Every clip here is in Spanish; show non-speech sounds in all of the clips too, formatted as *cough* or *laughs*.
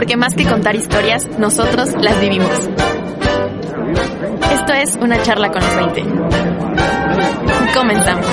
porque más que contar historias, nosotros las vivimos. Esto es una charla con los 20. Comenzamos.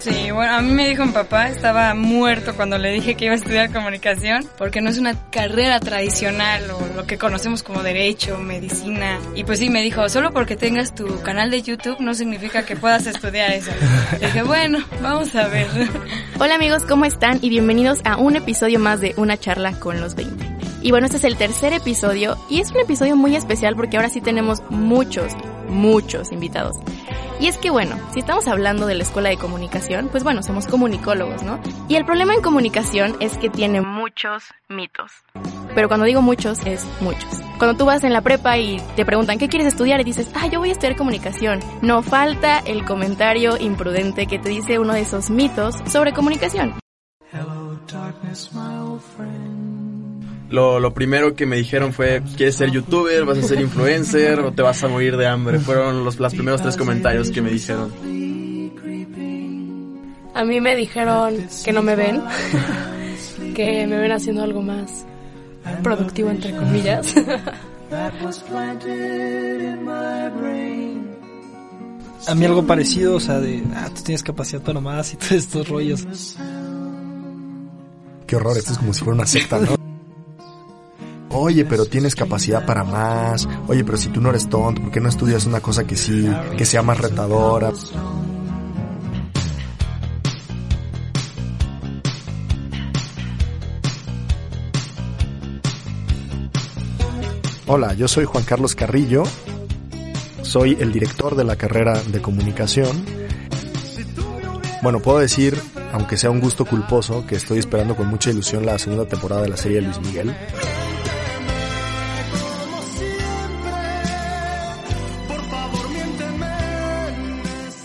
Sí, bueno, a mí me dijo mi papá, estaba muerto cuando le dije que iba a estudiar comunicación, porque no es una carrera tradicional o lo que conocemos como derecho, medicina. Y pues sí, me dijo, solo porque tengas tu canal de YouTube no significa que puedas estudiar eso. Dije, bueno, vamos a ver. *laughs* Hola amigos, ¿cómo están? Y bienvenidos a un episodio más de Una charla con los 20. Y bueno, este es el tercer episodio y es un episodio muy especial porque ahora sí tenemos muchos, muchos invitados. Y es que bueno, si estamos hablando de la escuela de comunicación, pues bueno, somos comunicólogos, ¿no? Y el problema en comunicación es que tiene muchos mitos. Pero cuando digo muchos, es muchos. Cuando tú vas en la prepa y te preguntan qué quieres estudiar y dices, ah, yo voy a estudiar comunicación, no falta el comentario imprudente que te dice uno de esos mitos sobre comunicación. Lo, lo, primero que me dijeron fue, ¿quieres ser youtuber? ¿Vas a ser influencer? ¿O te vas a morir de hambre? Fueron los, los primeros tres comentarios que me dijeron. A mí me dijeron que no me ven, *laughs* que me ven haciendo algo más productivo, entre comillas. A mí algo parecido, o sea, de, ah, tú tienes capacidad para más y todos estos rollos. Qué horror, esto es como si fuera una secta, ¿no? Oye, pero tienes capacidad para más. Oye, pero si tú no eres tonto, ¿por qué no estudias una cosa que sí, que sea más retadora? Hola, yo soy Juan Carlos Carrillo. Soy el director de la carrera de comunicación. Bueno, puedo decir, aunque sea un gusto culposo, que estoy esperando con mucha ilusión la segunda temporada de la serie Luis Miguel.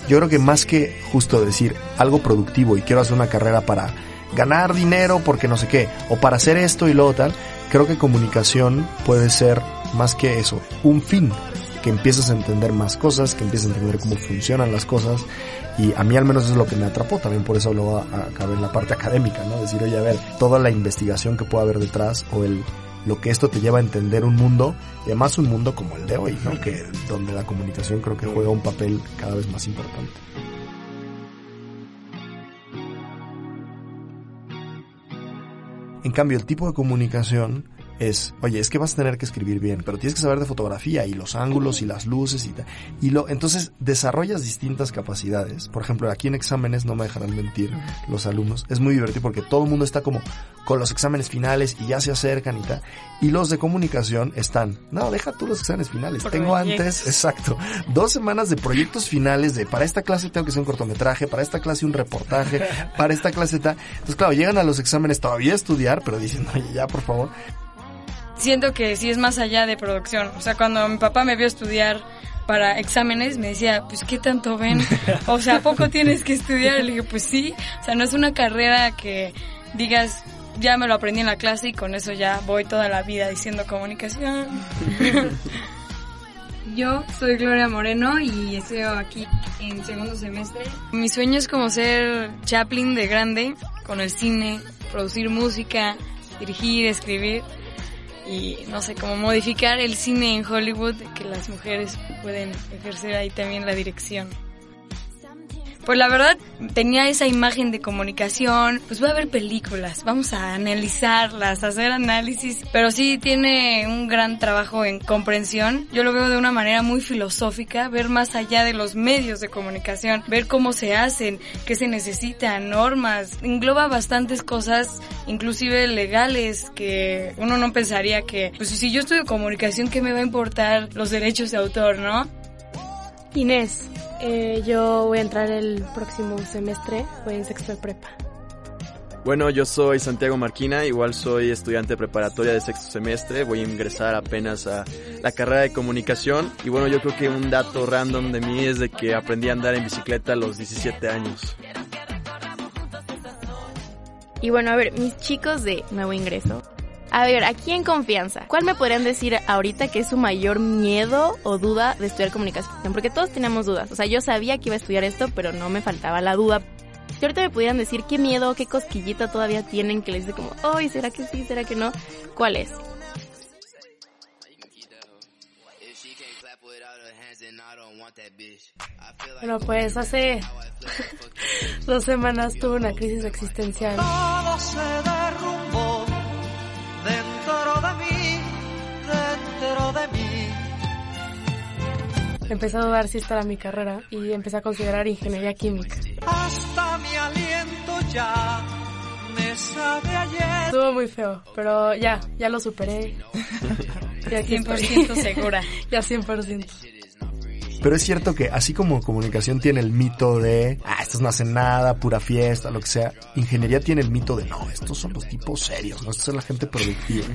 Yo creo que más que justo decir algo productivo y quiero hacer una carrera para ganar dinero porque no sé qué, o para hacer esto y luego tal, creo que comunicación puede ser más que eso, un fin, que empiezas a entender más cosas, que empiezas a entender cómo funcionan las cosas y a mí al menos es lo que me atrapó, también por eso lo acabé en la parte académica, ¿no? Decir, oye, a ver, toda la investigación que pueda haber detrás o el lo que esto te lleva a entender un mundo, y además un mundo como el de hoy, ¿no? Que donde la comunicación creo que juega un papel cada vez más importante. En cambio, el tipo de comunicación es, oye, es que vas a tener que escribir bien, pero tienes que saber de fotografía y los ángulos y las luces y tal. Y lo, entonces desarrollas distintas capacidades. Por ejemplo, aquí en exámenes, no me dejarán mentir los alumnos, es muy divertido porque todo el mundo está como con los exámenes finales y ya se acercan y tal. Y los de comunicación están, no, deja tú los exámenes finales. Tengo antes, exacto, dos semanas de proyectos finales de, para esta clase tengo que hacer un cortometraje, para esta clase un reportaje, para esta clase tal. Entonces, claro, llegan a los exámenes todavía a estudiar, pero dicen, oye, ya, por favor, siento que sí es más allá de producción. O sea, cuando mi papá me vio estudiar para exámenes, me decía, pues, ¿qué tanto ven? *laughs* O sea, ¿a poco tienes que estudiar? Le dije, pues sí. O sea, no es una carrera que digas, ya me lo aprendí en la clase y con eso ya voy toda la vida diciendo comunicación. *laughs* Yo soy Gloria Moreno y estoy aquí en segundo semestre. Mi sueño es como ser Chaplin de grande, con el cine, producir música, dirigir, escribir y no sé, cómo modificar el cine en Hollywood, que las mujeres pueden ejercer ahí también la dirección. Pues la verdad tenía esa imagen de comunicación, pues voy a ver películas, vamos a analizarlas, hacer análisis, pero sí tiene un gran trabajo en comprensión. Yo lo veo de una manera muy filosófica, ver más allá de los medios de comunicación, ver cómo se hacen, qué se necesitan, normas, engloba bastantes cosas, inclusive legales, que uno no pensaría que, pues si yo estudio comunicación, ¿qué me va a importar los derechos de autor, no? Inés, eh, yo voy a entrar el próximo semestre, voy en sexto de prepa. Bueno, yo soy Santiago Marquina, igual soy estudiante preparatoria de sexto semestre, voy a ingresar apenas a la carrera de comunicación y bueno, yo creo que un dato random de mí es de que aprendí a andar en bicicleta a los 17 años. Y bueno, a ver, mis chicos de nuevo ingreso, a ver, aquí en confianza, ¿cuál me podrían decir ahorita que es su mayor miedo o duda de estudiar comunicación? Porque todos teníamos dudas. O sea, yo sabía que iba a estudiar esto, pero no me faltaba la duda. Si ahorita me pudieran decir qué miedo, qué cosquillita todavía tienen que les dice como, ay, ¿será que sí? ¿Será que no? ¿Cuál es? Bueno, pues hace *laughs* dos semanas tuve una crisis existencial. Todo se derrumbó Empecé a dudar si esta era mi carrera y empecé a considerar ingeniería química. Hasta mi aliento ya me sabe ayer. Estuvo muy feo, pero ya, ya lo superé. *laughs* Y aquí estoy. 100% segura. *laughs* ya 100%. Pero es cierto que así como comunicación tiene el mito de, ah, estos no hacen nada, pura fiesta, lo que sea, ingeniería tiene el mito de, no, estos son los tipos serios, no, estos son la gente productiva.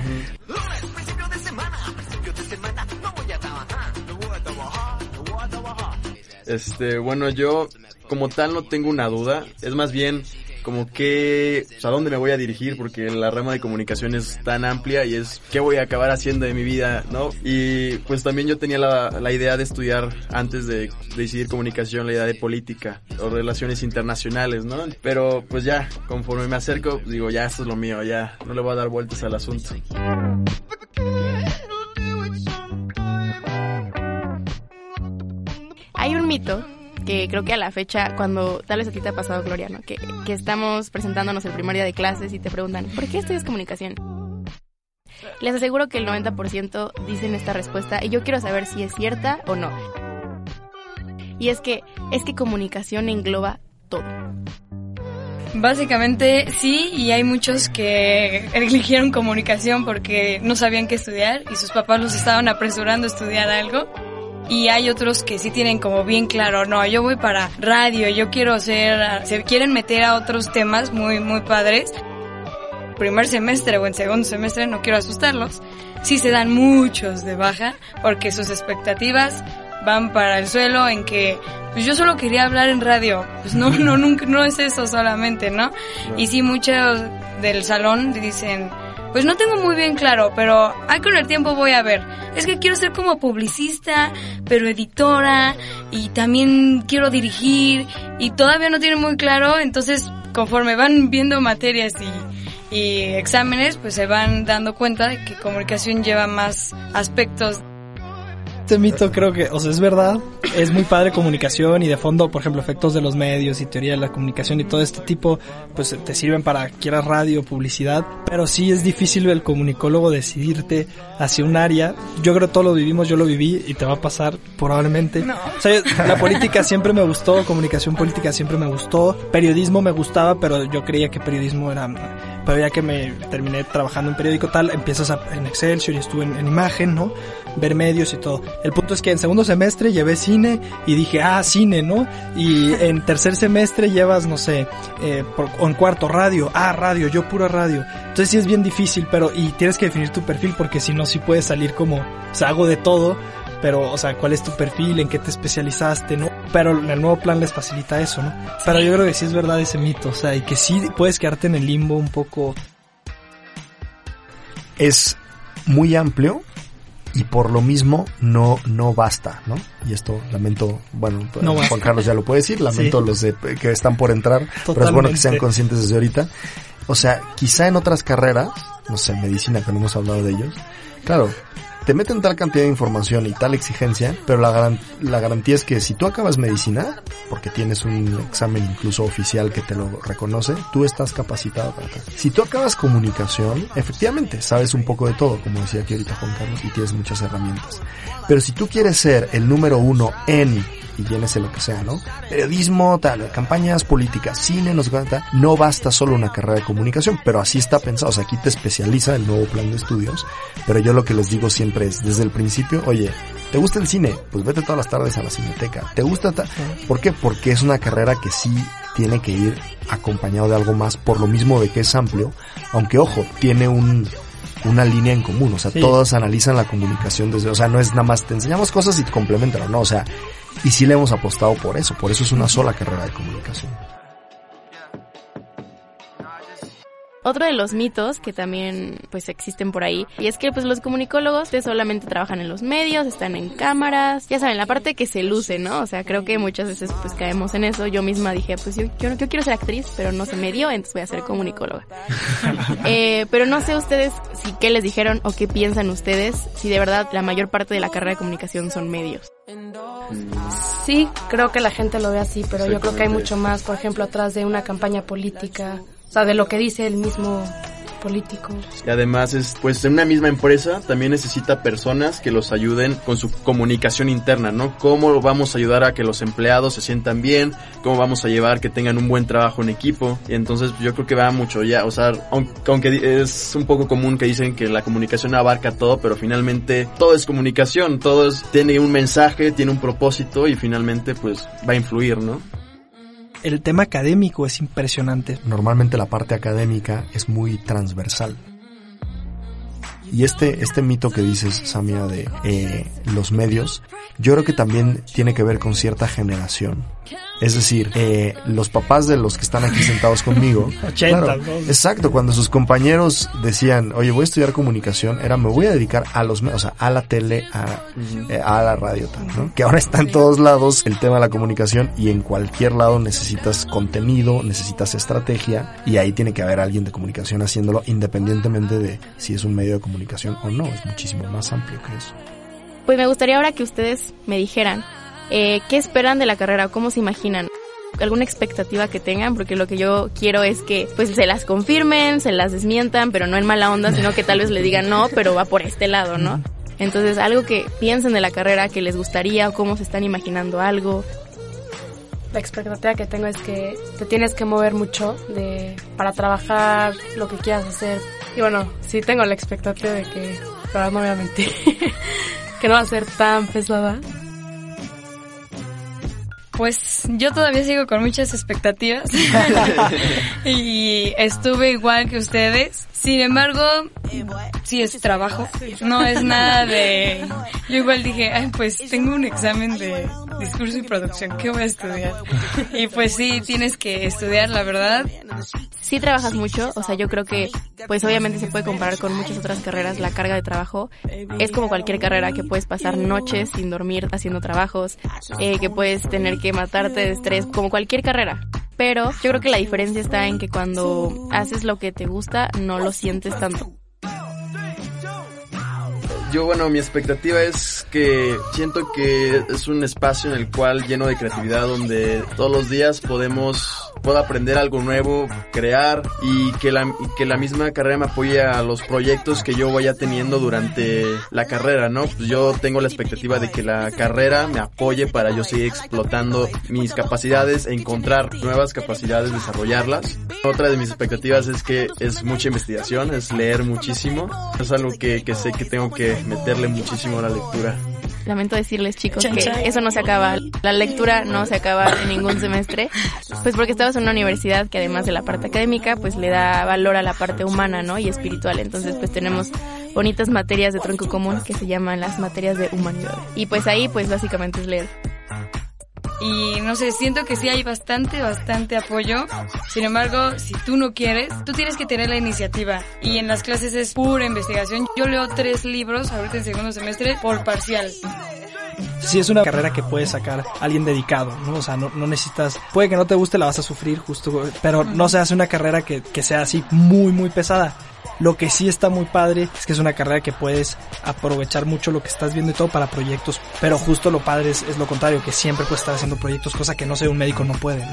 Este, bueno, yo como tal no tengo una duda, es más bien como que, o sea, dónde me voy a dirigir, porque la rama de comunicación es tan amplia y es qué voy a acabar haciendo de mi vida, ¿no? Y pues también yo tenía la, la idea de estudiar antes de, decidir comunicación, la idea de política o relaciones internacionales, ¿no? Pero pues ya, conforme me acerco, digo, ya, esto es lo mío, ya, no le voy a dar vueltas al asunto. Hay un mito que creo que a la fecha, cuando tal vez a ti te ha pasado, Gloria, ¿no? que, estamos presentándonos el primer día de clases y te preguntan, ¿por qué estudias comunicación? Les aseguro que el 90% dicen esta respuesta y yo quiero saber si es cierta o no. Y es que, es que comunicación engloba todo. Básicamente sí, y hay muchos que eligieron comunicación porque no sabían qué estudiar y sus papás los estaban apresurando a estudiar algo. Y hay otros que sí tienen como bien claro, no, yo voy para radio, yo quiero ser, se quieren meter a otros temas muy, muy padres. Primer semestre o en segundo semestre, no quiero asustarlos, sí se dan muchos de baja porque sus expectativas van para el suelo en que pues yo solo quería hablar en radio, pues no, no, *laughs* nunca, no es eso solamente, ¿no? Y sí muchos del salón dicen, pues no tengo muy bien claro, pero ahí con el tiempo voy a ver. Es que quiero ser como publicista, pero editora, y también quiero dirigir, y todavía no tienen muy claro, entonces conforme van viendo materias y, y exámenes, pues se van dando cuenta de que comunicación lleva más aspectos este mito creo que, o sea, es verdad, es muy padre comunicación y de fondo, por ejemplo, efectos de los medios y teoría de la comunicación y todo este tipo, pues te sirven para quieras radio, publicidad, pero sí es difícil el comunicólogo decidirte hacia un área. Yo creo que todos lo vivimos, yo lo viví y te va a pasar probablemente. O sea, la política siempre me gustó, comunicación política siempre me gustó, periodismo me gustaba, pero yo creía que periodismo era ya que me terminé trabajando en periódico tal, empiezas a, en Excelsior y estuve en, en, imagen, ¿no? Ver medios y todo. El punto es que en segundo semestre llevé cine y dije, ah, cine, ¿no? Y *laughs* en tercer semestre llevas, no sé, eh, por, o en cuarto radio, ah, radio, yo pura radio. Entonces sí es bien difícil, pero y tienes que definir tu perfil porque si no, sí puedes salir como, o sea, hago de todo pero, o sea, cuál es tu perfil, en qué te especializaste, ¿no? Pero el nuevo plan les facilita eso, ¿no? Pero yo creo que sí es verdad ese mito, o sea, y que sí puedes quedarte en el limbo un poco. Es muy amplio y por lo mismo no, no basta, ¿no? Y esto lamento, bueno, No basta. Juan Carlos ya lo puede decir, lamento Sí. los de, que están por entrar, pero es bueno que sean conscientes desde ahorita. O sea, quizá en otras carreras, no sé, medicina que no hemos hablado de ellos, claro, te meten tal cantidad de información y tal exigencia, pero la, la garantía es que si tú acabas medicina, porque tienes un examen incluso oficial que te lo reconoce, tú estás capacitado para tal. Si tú acabas comunicación, efectivamente, sabes un poco de todo, como decía aquí ahorita Juan Carlos, y tienes muchas herramientas. Pero si tú quieres ser el número uno en, y llénese lo que sea, ¿no? Periodismo, tal, campañas políticas, cine, no sé no basta solo una carrera de comunicación, pero así está pensado, o sea, aquí te especializa el nuevo plan de estudios, pero yo lo que les digo siempre es, desde el principio, oye, ¿te gusta el cine? Pues vete todas las tardes a la cineteca. ¿Te gusta? ta- ¿Por qué? Porque es una carrera que sí tiene que ir acompañado de algo más, por lo mismo de que es amplio, aunque ojo, tiene un, una línea en común, o sea, Sí. todos analizan la comunicación desde, o sea, no es nada más te enseñamos cosas y te complementan, no, o sea, y sí le hemos apostado por eso, por eso es una sola carrera de comunicación. Otro de los mitos que también pues existen por ahí y es que pues los comunicólogos solamente trabajan en los medios, están en cámaras, ya saben, la parte que se luce, ¿no? O sea, creo que muchas veces pues caemos en eso. Yo misma dije, pues yo, yo, yo quiero ser actriz, pero no se me dio, entonces voy a ser comunicóloga. *laughs* eh, pero no sé ustedes si qué les dijeron o qué piensan ustedes, si de verdad la mayor parte de la carrera de comunicación son medios. Sí, creo que la gente lo ve así, pero yo creo que hay mucho más, por ejemplo, atrás de una campaña política, o sea, de lo que dice el mismo político. Y además es, pues en una misma empresa también necesita personas que los ayuden con su comunicación interna, ¿no? Cómo vamos a ayudar a que los empleados se sientan bien, cómo vamos a llevar que tengan un buen trabajo en equipo. Y entonces yo creo que va mucho ya, o sea, aunque es un poco común que dicen que la comunicación abarca todo, pero finalmente todo es comunicación, todo es, tiene un mensaje, tiene un propósito y finalmente pues va a influir, ¿no? El tema académico es impresionante. Normalmente la parte académica es muy transversal. Y este, este mito que dices, Samia, de eh, los medios, yo creo que también tiene que ver con cierta generación. Es decir, eh, los papás de los que están aquí sentados conmigo. *laughs* 80, Exacto, cuando sus compañeros decían, oye, voy a estudiar comunicación, era me voy a dedicar a los o sea, a la tele, a, eh, a la radio, ¿no? Que ahora está en todos lados el tema de la comunicación y en cualquier lado necesitas contenido, necesitas estrategia y ahí tiene que haber alguien de comunicación haciéndolo independientemente de si es un medio de comunicación o no, es muchísimo más amplio que eso. Pues me gustaría ahora que ustedes me dijeran eh, ¿Qué esperan de la carrera? ¿Cómo se imaginan? alguna expectativa que tengan, porque lo que yo quiero es que pues se las confirmen, se las desmientan, pero no en mala onda, sino que tal vez le digan no, pero va por este lado, ¿no? Entonces, algo que piensen de la carrera, que les gustaría, o cómo se están imaginando algo. La expectativa que tengo es que te tienes que mover mucho de para trabajar lo que quieras hacer. Y bueno, sí tengo la expectativa de que, pero no voy a mentir, *laughs* que no va a ser tan pesada, pues yo todavía sigo con muchas expectativas *laughs* y estuve igual que ustedes. Sin embargo, sí es trabajo, no es nada de... Yo igual dije, ay, pues tengo un examen de discurso y producción, ¿qué voy a estudiar? Y pues sí, tienes que estudiar, la verdad. Sí trabajas mucho, o sea, yo creo que, pues obviamente se puede comparar con muchas otras carreras, la carga de trabajo es como cualquier carrera que puedes pasar noches sin dormir haciendo trabajos, eh, que puedes tener que matarte de estrés, como cualquier carrera pero yo creo que la diferencia está en que cuando haces lo que te gusta no lo sientes tanto. Yo, bueno, mi expectativa es que siento que es un espacio en el cual lleno de creatividad donde todos los días podemos puedo aprender algo nuevo, crear y que la, que la misma carrera me apoye a los proyectos que yo vaya teniendo durante la carrera, ¿no? Pues yo tengo la expectativa de que la carrera me apoye para yo seguir explotando mis capacidades, encontrar nuevas capacidades, desarrollarlas. Otra de mis expectativas es que es mucha investigación, es leer muchísimo. Es algo que, que sé que tengo que meterle muchísimo a la lectura lamento decirles chicos que eso no se acaba, la lectura no se acaba en ningún semestre, pues porque estamos en una universidad que además de la parte académica, pues le da valor a la parte humana, ¿no? Y espiritual. Entonces, pues tenemos bonitas materias de tronco común que se llaman las materias de humanidad. Y pues ahí, pues básicamente es leer. Y no sé, siento que sí hay bastante, bastante apoyo. Sin embargo, si tú no quieres, tú tienes que tener la iniciativa. Y en las clases es pura investigación. Yo leo tres libros ahorita en segundo semestre por parcial. Sí, es una carrera que puede sacar alguien dedicado, ¿no? O sea, no, no, necesitas, puede que no te guste, la vas a sufrir justo, pero no se hace una carrera que, que sea así muy, muy pesada. Lo que sí está muy padre es que es una carrera que puedes aprovechar mucho lo que estás viendo y todo para proyectos, pero justo lo padre es, lo contrario, que siempre puedes estar haciendo proyectos, cosa que no sé, un médico no puede.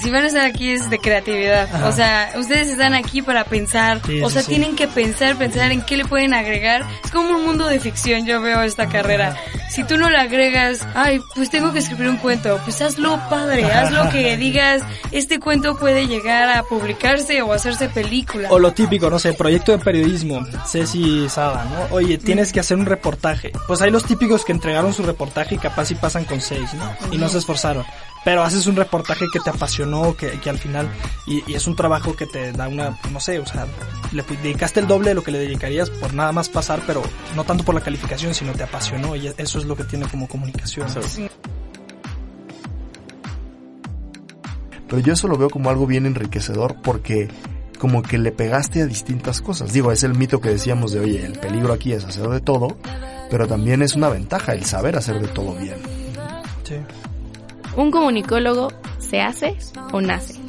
Si van a estar aquí es de creatividad, o sea, ustedes están aquí para pensar, o sea, tienen que pensar, pensar en qué le pueden agregar. Es como un mundo de ficción, yo veo esta carrera. Si tú no le agregas, ay, pues tengo que escribir un cuento, pues hazlo padre, hazlo que digas, este cuento puede llegar a publicarse o hacerse película. O lo típico, no sé, proyecto de periodismo, Ceci Sada, ¿no? Oye, tienes que hacer un reportaje. Pues hay los típicos que entregaron su reportaje y capaz y pasan con seis, ¿no? Y no se esforzaron. Pero haces un reportaje que te apasionó, que, que al final, y, es un trabajo que te da una, no sé, o sea, le dedicaste el doble de lo que le dedicarías por nada más pasar, pero no tanto por la calificación, sino te apasionó y eso es lo que tiene como comunicación. Pero yo eso lo veo como algo bien enriquecedor porque como que le pegaste a distintas cosas. Digo, es el mito que decíamos de, oye, el peligro aquí es hacer de todo, pero también es una ventaja el saber hacer de todo bien. Sí. ¿Un comunicólogo se hace o nace?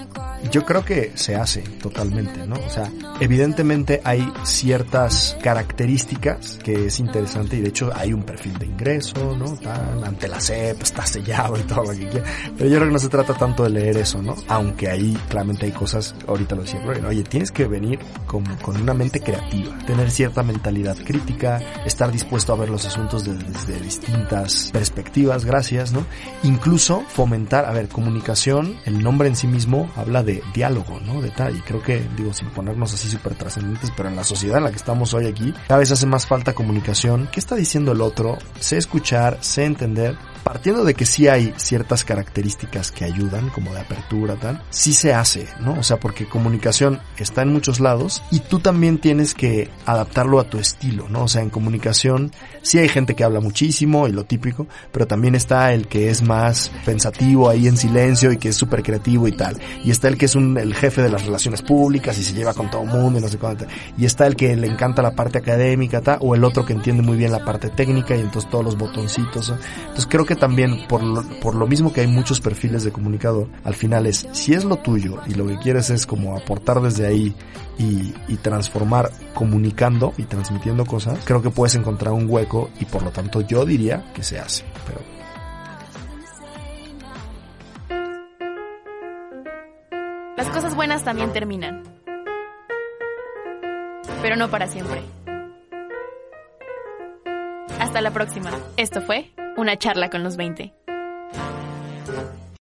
Yo creo que se hace totalmente, ¿no? O sea, evidentemente hay ciertas características que es interesante y de hecho hay un perfil de ingreso, ¿no? Tan, ante la CEP, está sellado y todo lo que quiera. Pero yo creo que no se trata tanto de leer eso, ¿no? Aunque ahí claramente hay cosas, ahorita lo decía Gloria, oye, tienes que venir con, con una mente creativa, tener cierta mentalidad crítica, estar dispuesto a ver los asuntos de- desde distintas perspectivas, gracias, ¿no? Incluso fomentar, a ver, comunicación, el nombre en sí mismo habla de diálogo, ¿no? De tal, y creo que, digo, sin ponernos así súper trascendentes, pero en la sociedad en la que estamos hoy aquí, cada vez hace más falta comunicación. ¿Qué está diciendo el otro? Sé escuchar, sé entender, partiendo de que sí hay ciertas características que ayudan, como de apertura, tal, sí se hace, ¿no? O sea, porque comunicación está en muchos lados y tú también tienes que adaptarlo a tu estilo, ¿no? O sea, en comunicación sí hay gente que habla muchísimo y lo típico, pero también está el que es más pensativo ahí en silencio y que es súper creativo y tal. Y está el que es un, el jefe de las relaciones públicas y se lleva con todo el mundo y no sé cuánto. Y está el que le encanta la parte académica, tal, o el otro que entiende muy bien la parte técnica y entonces todos los botoncitos. Entonces creo que también por lo, por lo mismo que hay muchos perfiles de comunicador, al final es, si es lo tuyo y lo que quieres es como aportar desde ahí y, y transformar comunicando y transmitiendo cosas, creo que puedes encontrar un hueco y por lo tanto yo diría que se hace. Pero Las cosas buenas también terminan. Pero no para siempre. Hasta la próxima. Esto fue Una charla con los 20.